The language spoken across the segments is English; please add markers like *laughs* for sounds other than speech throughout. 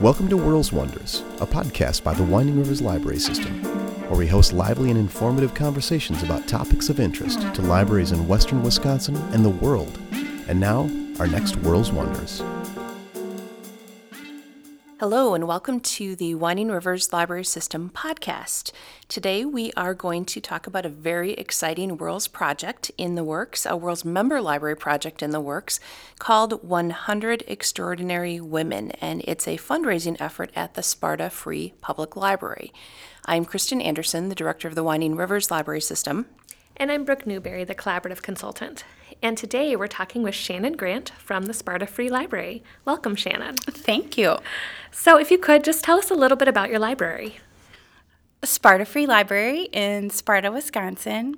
Welcome to World's Wonders, a podcast by the Winding Rivers Library System, where we host lively and informative conversations about topics of interest to libraries in western Wisconsin and the world. And now, our next World's Wonders. Hello, and welcome to the Winding Rivers Library System podcast. Today, we are going to talk about a very exciting WORLDS project in the works, a WORLDS member library project in the works called 100 Extraordinary Women, and it's a fundraising effort at the Sparta Free Public Library. I'm Kristen Anderson, the director of the Winding Rivers Library System. And I'm Brooke Newberry, the collaborative consultant. And today we're talking with Shannon Grant from the Sparta Free Library. Welcome, Shannon. Thank you. So, if you could just tell us a little bit about your library. Sparta Free Library in Sparta, Wisconsin.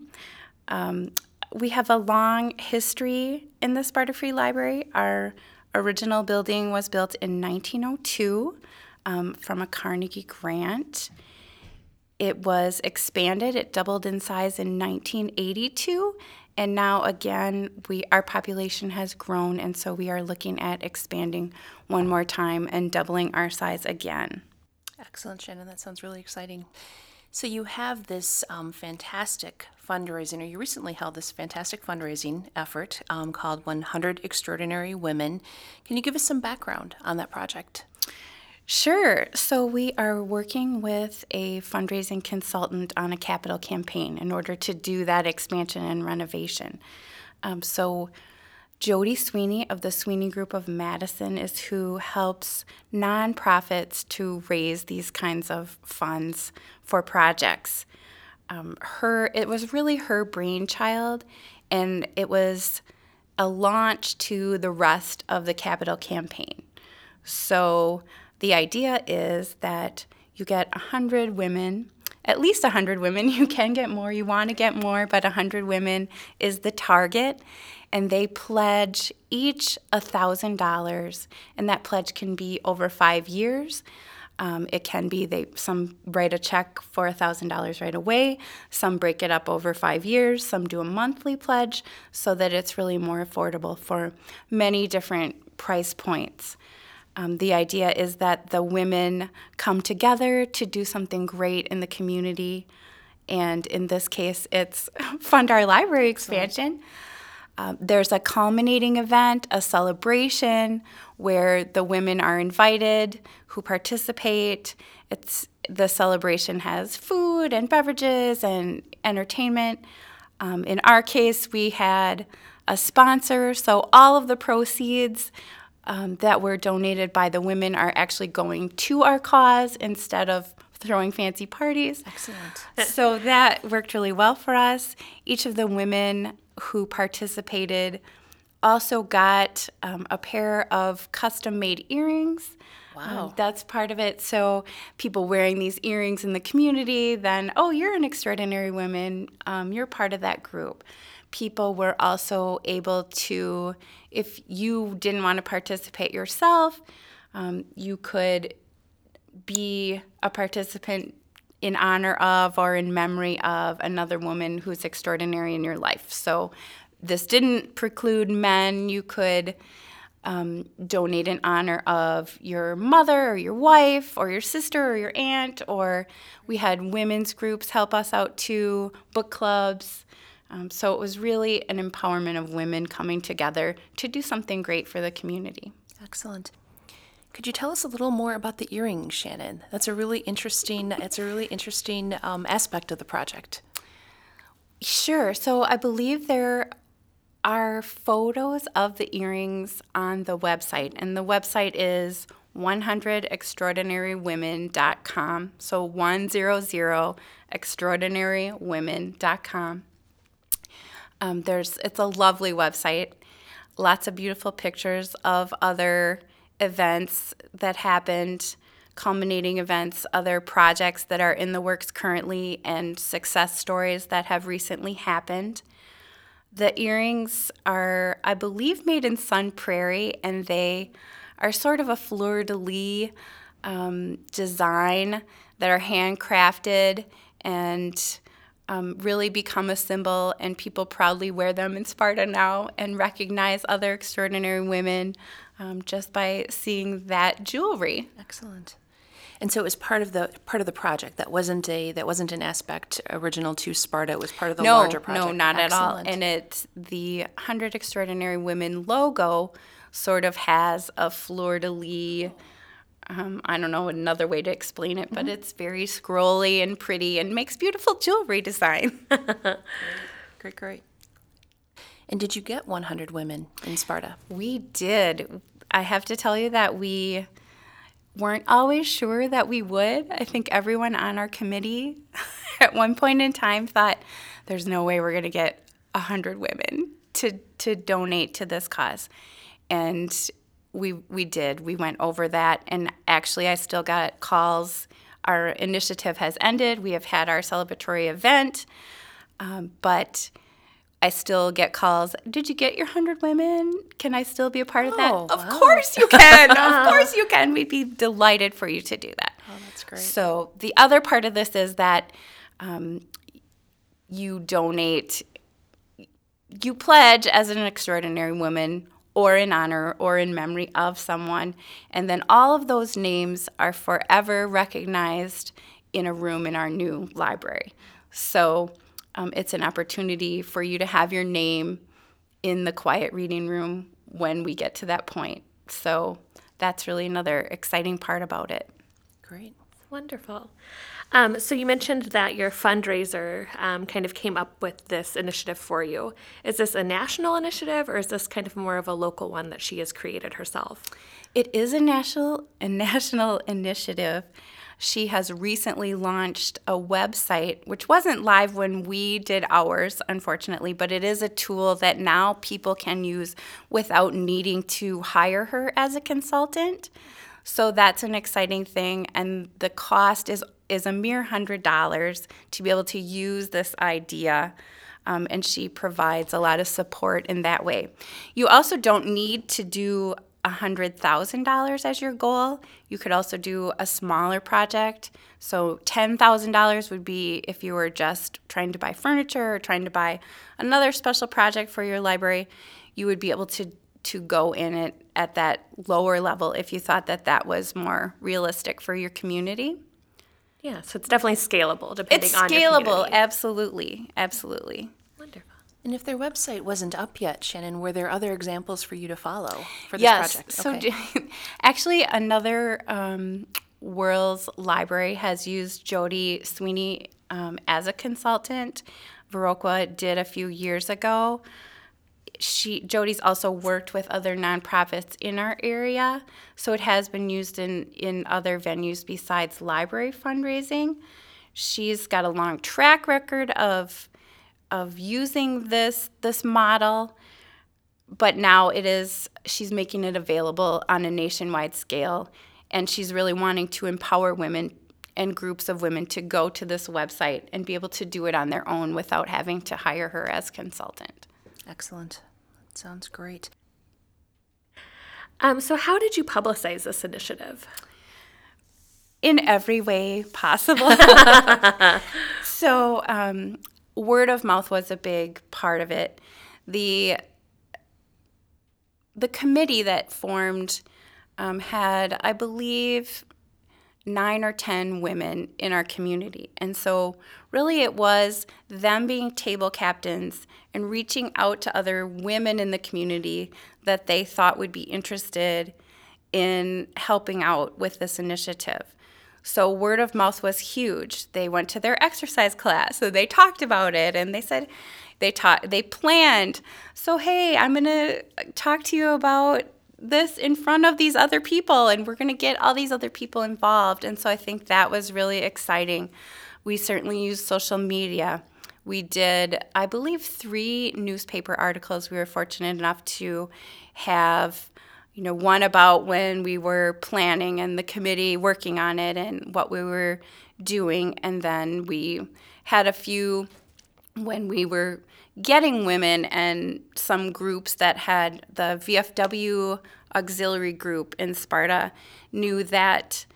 Um, we have a long history in the Sparta Free Library. Our original building was built in 1902 um, from a Carnegie grant. It was expanded, it doubled in size in 1982, and now again we our population has grown and so we are looking at expanding one more time and doubling our size again. Excellent shannon. That sounds really exciting. So you have this um, fantastic fundraising or you recently held this fantastic fundraising effort um, called 100 extraordinary women. Can you give us some background on that project Sure. So we are working with a fundraising consultant on a capital campaign in order to do that expansion and renovation. Um, so Jody Sweeney of the Sweeney Group of Madison is who helps nonprofits to raise these kinds of funds for projects. Um, her it was really her brainchild, and it was a launch to the rest of the capital campaign. So the idea is that you get 100 women, at least 100 women. *laughs* You can get more, you want to get more, but 100 women is the target. And they pledge each $1,000, and that pledge can be over five years. Um, it can be they some write a check for $1,000 right away, some break it up over five years, some do a monthly pledge so that it's really more affordable for many different price points. Um, the idea is that the women come together to do something great in the community. And in this case, it's *laughs* fund our library expansion. Um, there's a culminating event, a celebration where the women are invited who participate. It's the celebration has food and beverages and entertainment. Um, in our case, we had a sponsor, so all of the proceeds um, that were donated by the women are actually going to our cause instead of throwing fancy parties. Excellent. So that worked really well for us. Each of the women who participated also got um, a pair of custom made earrings. Wow. Um, that's part of it. So people wearing these earrings in the community, then, oh, you're an extraordinary woman. Um, you're part of that group people were also able to, if you didn't want to participate yourself, um, you could be a participant in honor of or in memory of another woman who's extraordinary in your life. So this didn't preclude men. You could um, donate in honor of your mother or your wife or your sister or your aunt, or we had women's groups help us out too, book clubs. Um, so it was really an empowerment of women coming together to do something great for the community. Excellent. Could you tell us a little more about the earrings, Shannon? That's a really interesting. It's a really interesting um, aspect of the project. Sure. So I believe there are photos of the earrings on the website, and the website is 100extraordinarywomen.com. So 100 extraordinarywomen.com. Um, there's it's a lovely website, lots of beautiful pictures of other events that happened, culminating events, other projects that are in the works currently, and success stories that have recently happened. The earrings are, I believe, made in Sun Prairie, and they are sort of a fleur de lis um, design that are handcrafted and um, really become a symbol, and people proudly wear them in Sparta now and recognize other extraordinary women um, just by seeing that jewelry. Excellent. And so it was part of the part of the project. That wasn't a that wasn't an aspect original to Sparta. It was part of the no, larger project. No, not Excellent. at all. And it's the Hundred Extraordinary Women logo. Sort of has a fleur de lis. Um, I don't know another way to explain it, but mm-hmm. it's very scrolly and pretty and makes beautiful jewelry design. *laughs* great, great. And did you get 100 women in Sparta? We did. I have to tell you that we weren't always sure that we would. I think everyone on our committee *laughs* at one point in time thought there's no way we're going to get 100 women to, to donate to this cause. And we, we did. We went over that. And actually, I still got calls. Our initiative has ended. We have had our celebratory event. Um, but I still get calls. Did you get your 100 women? Can I still be a part of that? Oh, of wow. course you can. of *laughs* course you can. We'd be delighted for you to do that. Oh, that's great. So, the other part of this is that um, you donate, you pledge as an extraordinary woman or in honor or in memory of someone. And then all of those names are forever recognized in a room in our new library. So, um, it's an opportunity for you to have your name in the quiet reading room when we get to that point. So that's really another exciting part about it. Great. Wonderful. Um, so you mentioned that your fundraiser um, kind of came up with this initiative for you. Is this a national initiative, or is this kind of more of a local one that she has created herself? It is a national a *laughs* national initiative she has recently launched a website, which wasn't live when we did ours, unfortunately, but it is a tool that now people can use without needing to hire her as a consultant. So that's an exciting thing, and the cost is is a mere hundred dollars to be able to use this idea. Um, and she provides a lot of support in that way. You also don't need to do $100,000 as your goal. You could also do a smaller project. So $10,000 would be if you were just trying to buy furniture or trying to buy another special project for your library, you would be able to to go in it at that lower level if you thought that that was more realistic for your community. Yeah, so it's definitely scalable depending on it's on scalable, absolutely, absolutely. Wonderful. And if their website wasn't up yet, Shannon, were there other examples for you to follow for this yes. project? So okay. *laughs* actually, another um, WORLS library has used Jody Sweeney um, as a consultant. Viroqua did a few years ago. She Jody's also worked with other nonprofits in our area, so it has been used in in other venues besides library fundraising. She's got a long track record of of using this this model but now it is she's making it available on a nationwide scale and she's really wanting to empower women and groups of women to go to this website and be able to do it on their own without having to hire her as consultant excellent. That sounds great. Um, so how did you publicize this initiative? In every way possible. *laughs* *laughs* So um, word of mouth was a big part of it. The the committee that formed um, had, I believe, nine or ten women in our community, and so really it was them being table captains and reaching out to other women in the community that they thought would be interested in helping out with this initiative. So word of mouth was huge. They went to their exercise class, so they talked about it and they said they taught they planned. So hey, I'm going to talk to you about this in front of these other people and we're going to get all these other people involved. And so I think that was really exciting. We certainly used social media. We did, I believe, three newspaper articles. We were fortunate enough to have you know, one about when we were planning and the committee working on it and what we were doing. And then we had a few when we were getting women and some groups that had the VFW auxiliary group in Sparta knew that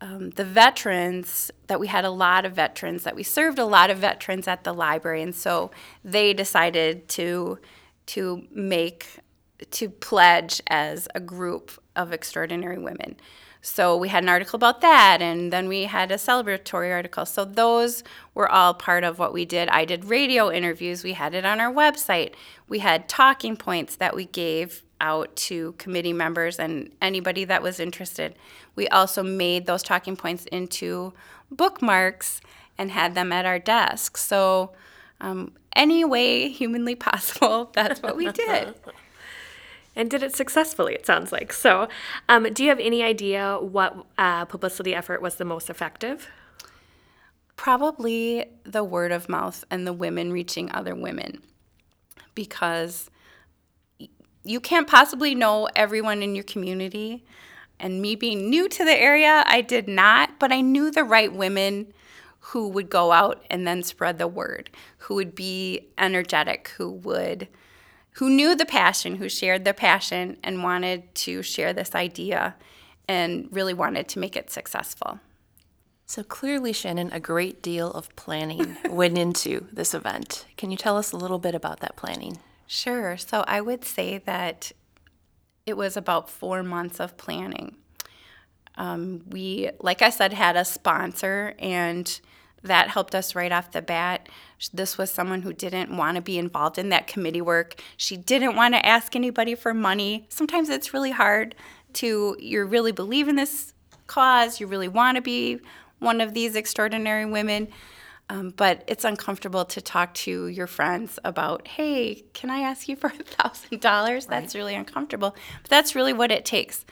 um, the veterans that we had a lot of veterans that we served a lot of veterans at the library. And so they decided to to make to pledge as a group of extraordinary women so we had an article about that and then we had a celebratory article so those were all part of what we did i did radio interviews we had it on our website we had talking points that we gave out to committee members and anybody that was interested. We also made those talking points into bookmarks and had them at our desk. So, um, any way humanly *laughs* possible, that's what we did. *laughs* and did it successfully, it sounds like. So, um, do you have any idea what uh, publicity effort was the most effective? Probably the word of mouth and the women reaching other women because you can't possibly know everyone in your community. And me being new to the area, I did not, but I knew the right women who would go out and then spread the word, who would be energetic, who would who knew the passion, who shared their passion and wanted to share this idea and really wanted to make it successful. So clearly, Shannon, a great deal of planning *laughs* went into this event. Can you tell us a little bit about that planning? Sure. So I would say that it was about four months of planning. Um, we, like I said, had a sponsor, and that helped us right off the bat. This was someone who didn't want to be involved in that committee work. She didn't want to ask anybody for money. Sometimes it's really hard to, you really believe in this cause, you really want to be one of these extraordinary women, um, but it's uncomfortable to talk to your friends about, hey, can I ask you for *laughs* a thousand dollars? That's really uncomfortable. But that's really what it takes.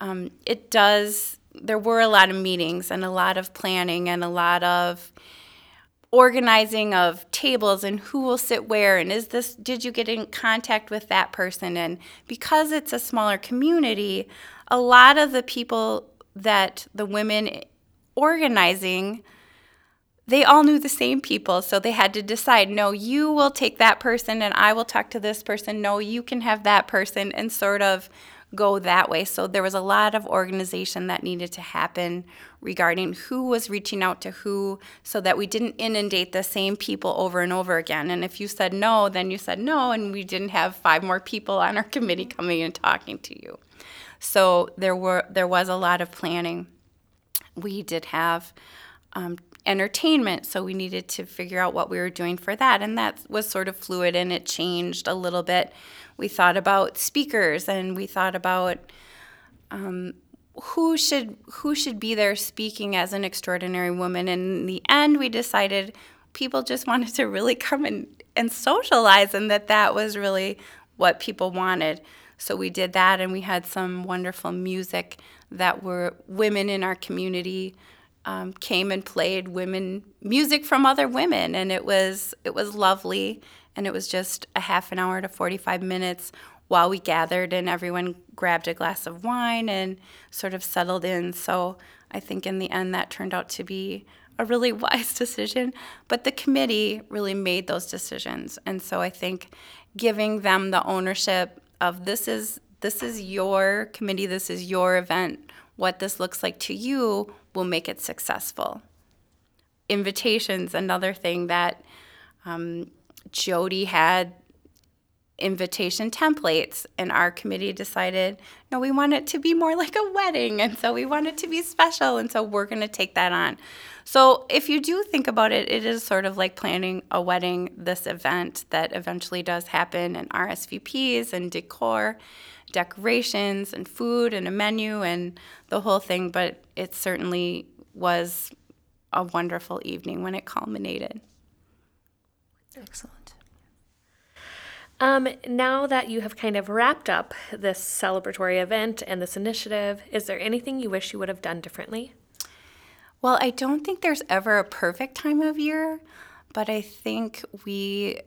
Um, it does. There were a lot of meetings and a lot of planning and a lot of organizing of tables and who will sit where and is this did you get in contact with that person and because it's a smaller community a lot of the people that the women organizing they all knew the same people. So they had to decide no, you will take that person and I will talk to this person. No, you can have that person and sort of go that way. So there was a lot of organization that needed to happen regarding who was reaching out to who so that we didn't inundate the same people over and over again. And if you said no, then you said no, and we didn't have five more people on our committee coming and talking to you. So there were there was a lot of planning. We did have um, entertainment. So we needed to figure out what we were doing for that. And that was sort of fluid and it changed a little bit. We thought about speakers and we thought about um, who should who should be there speaking as an extraordinary woman. And in the end, we decided people just *laughs* wanted to really come and, and socialize and that that was really what people wanted. So we did that and we had some wonderful music that were women in our community um, came and played women music from other women, and it was it was lovely. And it was just a half an hour to 45 minutes while we gathered, and everyone grabbed a glass of wine and sort of settled in. So I think in the end that turned out to be a really *laughs* wise decision. But the committee really made those decisions, and so I think giving them the ownership of this is this is your committee, this is your event. What this looks like to you will make it successful. Invitations, another thing that um, Jody had invitation templates, and our committee decided, no, we want it to be more like a wedding, and so we want it to be special, and so we're going to take that on. So, if you do think about it, it is sort of like planning a wedding, this event that eventually does happen, and RSVPs and decor decorations and food and a menu and the whole thing, but it certainly was a wonderful evening when it culminated. Excellent. Um, now that you have kind of wrapped up this celebratory event and this initiative, is there anything you wish you would have done differently? Well, I don't think there's ever a perfect time of year, but I think we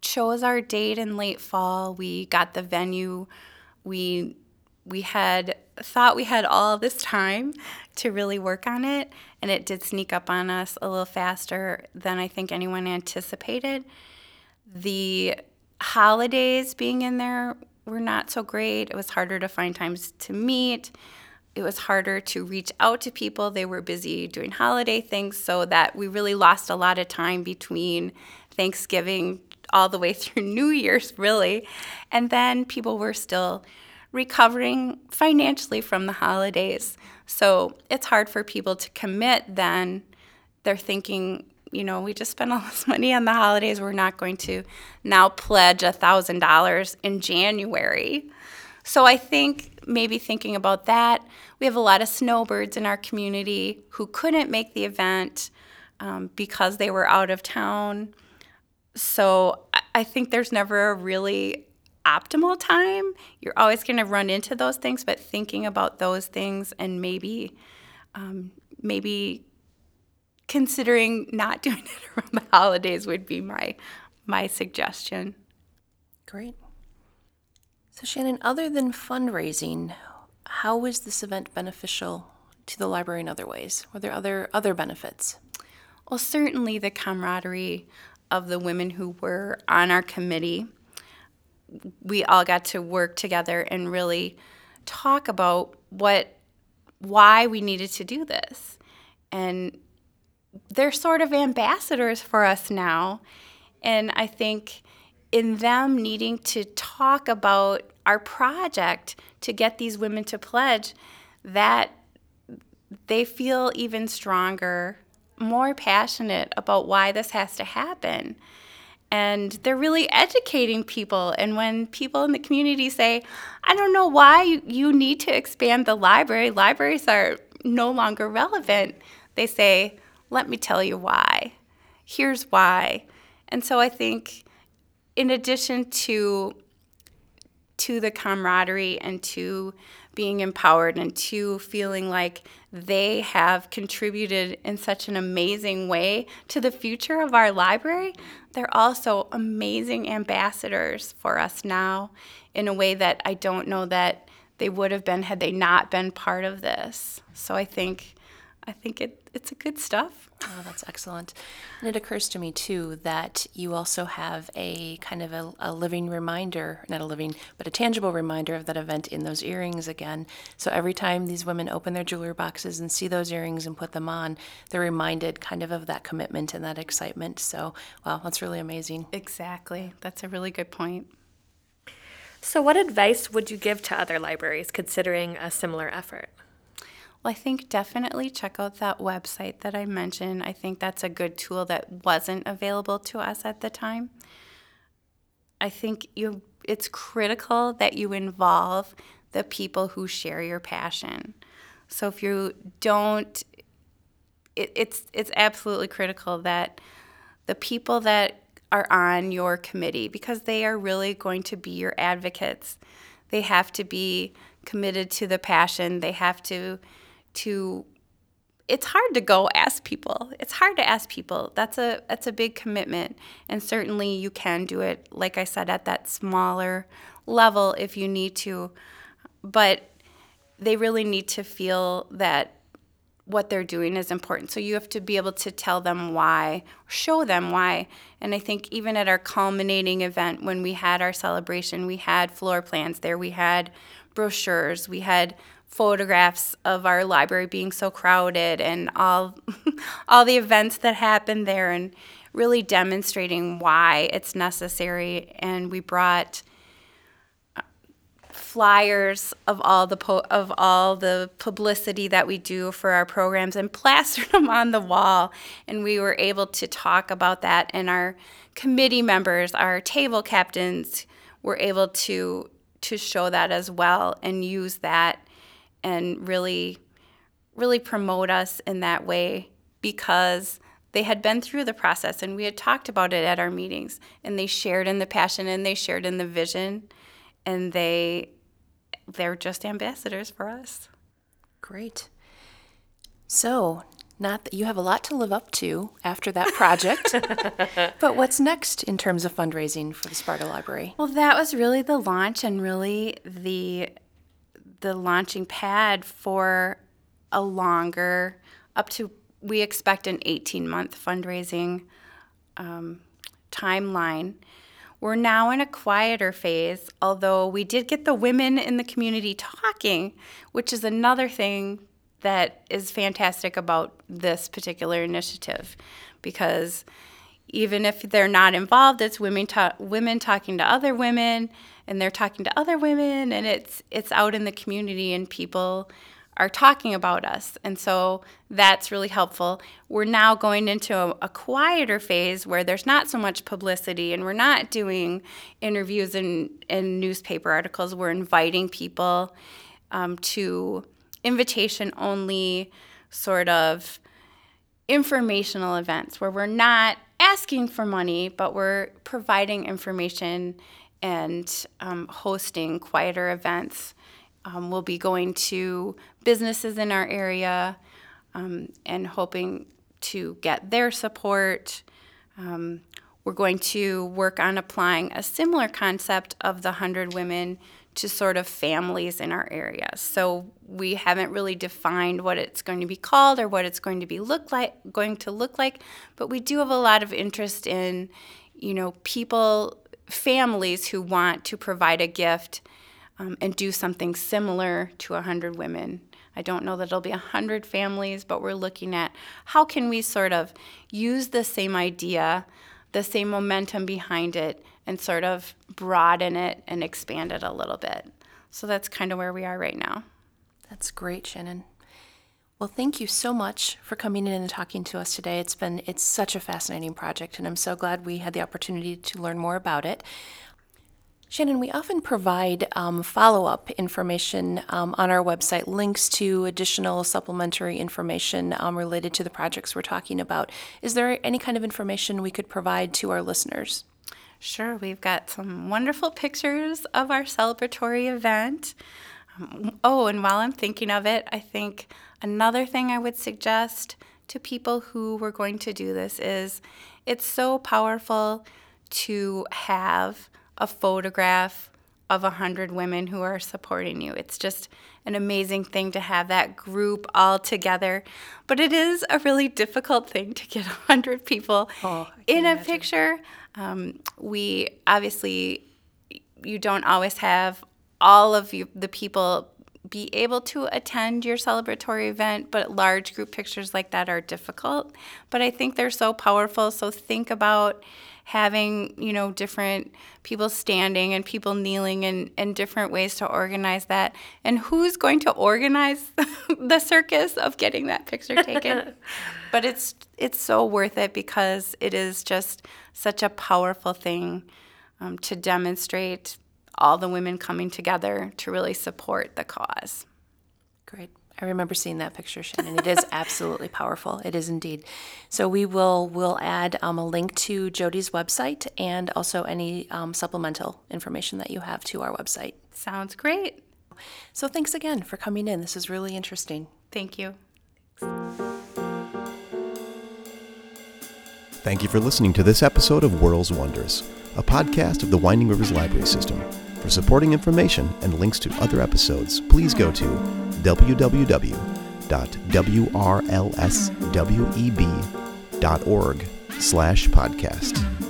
chose our date in late fall. We got the venue we we had thought we had all this time to really work on it, and it did sneak up on us a little faster than I think anyone anticipated. The holidays being in there were not so great. It was harder to find times to meet. It was harder to reach out to people. They were busy doing holiday things, so that we really lost a lot of time between Thanksgiving all the way *laughs* through New Year's, really. And then people were still recovering financially from the holidays. So it's hard for people to commit then. They're thinking, you know, we just spent all this *laughs* money on the holidays. We're not going to now pledge a $1,000 in January. So I think maybe thinking about that, we have a lot of snowbirds in our community who couldn't make the event um, because they were out of town. So I think there's never a really optimal time. You're always going to run into those things, but thinking about those things and maybe, um, maybe considering not *laughs* doing it around the holidays would be my my suggestion. Great. So, Shannon, other than fundraising, how was this event beneficial to the library in other ways? Were there other other benefits? Well, certainly the camaraderie of the women who were on our committee. We all got to work together and really talk about what why we needed to do this. And they're sort of ambassadors for us now. And I think in them needing to talk about our project to get these women to pledge, that they feel even stronger, more passionate about why this has to happen. And they're really educating people. And when people in the community say, I don't know why you need to expand the library, libraries are no longer relevant, they say, Let me tell you why. Here's why. And so I think in addition to to the camaraderie and to being empowered and to feeling like they have contributed in such an amazing way to the future of our library, they're also amazing ambassadors for us now in a way that I don't know that they would have been had they not been part of this. So I think I think it, it's a good stuff. Oh, that's excellent. And it occurs to me too that you also have a kind of a, a, living reminder, not a living, but a tangible reminder of that event in those earrings again. So every time these women open their jewelry boxes and see those earrings and put them on, they're reminded kind of of that commitment and that excitement. So, wow, that's really amazing. Exactly. That's a really good point. So, what advice would you give to other libraries considering a similar effort? Well, I think definitely check out that website that I mentioned. I think that's a good tool that wasn't available to us at the time. I think you it's critical that you involve the people who share your passion. So if you don't it, it's it's absolutely critical that the people that are on your committee because they are really going to be your advocates. They have to be committed to the passion. They have to to it's hard to go ask people. It's hard to ask people. That's a that's a big commitment. And certainly you can do it like I said at that smaller level if you need to. But they really need to feel that what they're doing is important. So you have to be able to tell them why, show them why. And I think even at our culminating event when we had our celebration, we had floor plans there, we had brochures, we had photographs of our library being so crowded and all *laughs* all the events that happened there and really demonstrating why it's necessary. And we brought uh, flyers of all the po- of all the publicity that we do for our programs and plastered *laughs* them on the wall. And we were able to talk about that. And our committee members our table captains were able to to show that as well and use that and really, really promote us in that way because they had been through the process and we had talked about it at our meetings and they shared in the passion and they shared in the vision and they they're just ambassadors for us. Great. So, not that you have a lot to live up to after that project, *laughs* but what's next in terms of fundraising for the Sparta Library? Well, that was really the launch and really the the launching pad for a longer, up to we expect an 18 month fundraising um, timeline. We're now in a quieter phase, although we did get the women in the community talking, which is another thing that is fantastic about this particular initiative because even if they're not involved, it's women ta- women talking to other women, and they're talking to other women, and it's it's out in the community, and people are talking about us, and so that's really helpful. We're now going into a, a quieter phase where there's not so much publicity, and we're not doing interviews and, and newspaper articles. We're inviting people um, to invitation only sort of informational events where we're not asking for money, but we're providing information and um, hosting quieter events. Um, we'll be going to businesses in our area um, and hoping to get their support. Um, we're going to work on applying a similar concept of the 100 women to sort of families in our area. So we haven't really defined what it's going to be called or what it's going to be look like going to look like, but we do have a lot of interest in, you know, people families who want to provide a gift um, and do something similar to 100 women. I don't know that it'll be 100 families, but we're looking at how can we sort of use the same idea, the same momentum behind it, and sort of broaden it and expand it a little bit. So that's kind of where we are right now. That's great, Shannon. Well, thank you so much for coming in and talking to us today. It's been it's such a fascinating project and I'm so glad we had the opportunity to learn more about it. Shannon, we often provide um, follow up information um, on our website, links to additional supplementary information um, related to the projects we're talking about. Is there any kind of information we could provide to our listeners? Sure, we've got some wonderful pictures of our celebratory event. Um, oh, and while I'm thinking of it, I think another thing I would suggest to people who were going to do this is it's so powerful to have a photograph of a hundred women who are supporting you. It's just an amazing thing to have that group all together. But it is a really difficult thing to get *laughs* a hundred people oh, in a imagine. picture. Um, we obviously, you don't always have all of you, the people be able to attend your celebratory event, but large group pictures like that are difficult. But I think they're so powerful. So think about having, you know, different people standing and people kneeling and, and different ways to organize that. And who's going to organize *laughs* the circus of getting that picture taken? *laughs* but it's it's so worth it because it is just such a powerful thing um, to demonstrate all the women coming together to really support the cause. Great. I remember seeing that picture, Shannon. It is absolutely powerful. It is indeed. So we will will add um, a link to Jody's website and also any um, supplemental information that you have to our website. Sounds great. So thanks again for coming in. This is really interesting. Thank you. Thank you for listening to this episode of World's Wonders, a podcast of the Winding Rivers Library System. For supporting information and links to other episodes, please go to www.wrlsweb.org slash podcast.